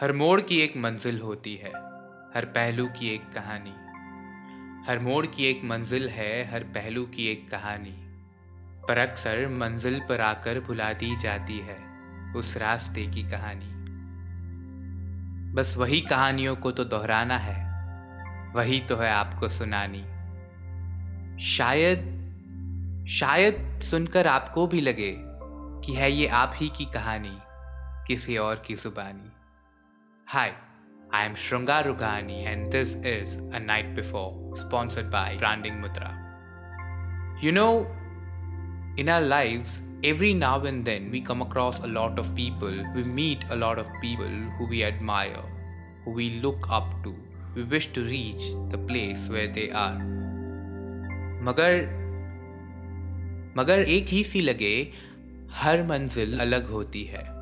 हर मोड़ की एक मंजिल होती है, हर पहलू की एक कहानी। हर मोड़ की एक मंजिल है, हर पहलू की एक कहानी। पर अक्सर मंजिल पर आकर भुला दी जाती है उस रास्ते की कहानी। बस वही कहानियों को तो दोहराना है, वही तो है आपको सुनानी। शायद शायद सुनकर आपको भी लगे कि है ये आप ही की कहानी, किसी और की जुबानी। Hi, I am Shrungar Rughani and this is A Night Before, sponsored by Branding Mudra. You know, in our lives, every now and then we come across a lot of people, we meet a lot of people who we admire, who we look up to, we wish to reach the place where they are. मगर मगर एक ही सी लगे हर मंजिल अलग होती है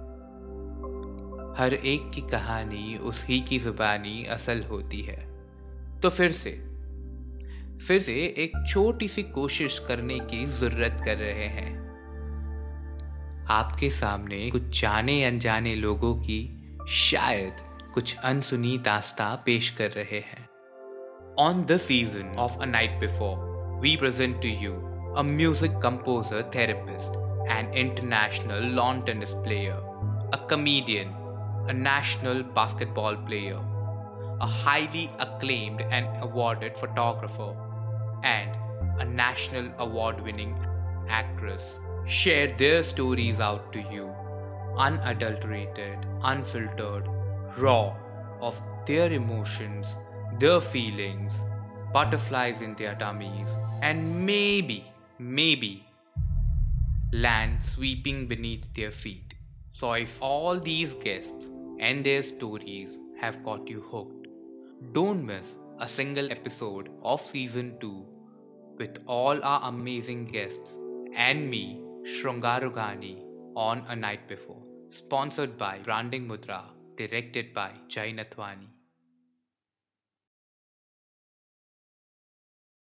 हर एक की कहानी, उसी की जुबानी असल होती है। तो फिर से फिर से एक छोटी सी कोशिश करने की ज़रूरत कर रहे हैं। आपके सामने कुछ जाने अनजाने लोगों की शायद कुछ अनसुनी दास्ता पेश कर रहे हैं। On the season of a night before we present to you a music composer therapist and international lawn tennis player a comedian a national basketball player, a highly acclaimed and awarded photographer, and a national award winning actress share their stories out to you, unadulterated, unfiltered, raw of their emotions, their feelings, butterflies in their tummies, and maybe, maybe land sweeping beneath their feet. So, if all these guests and their stories have got you hooked. Don't miss a single episode of season 2 with all our amazing guests and me, Shrungar Rughani, on A Night Before. Sponsored by Branding Mudra, directed by Jay Nathwani.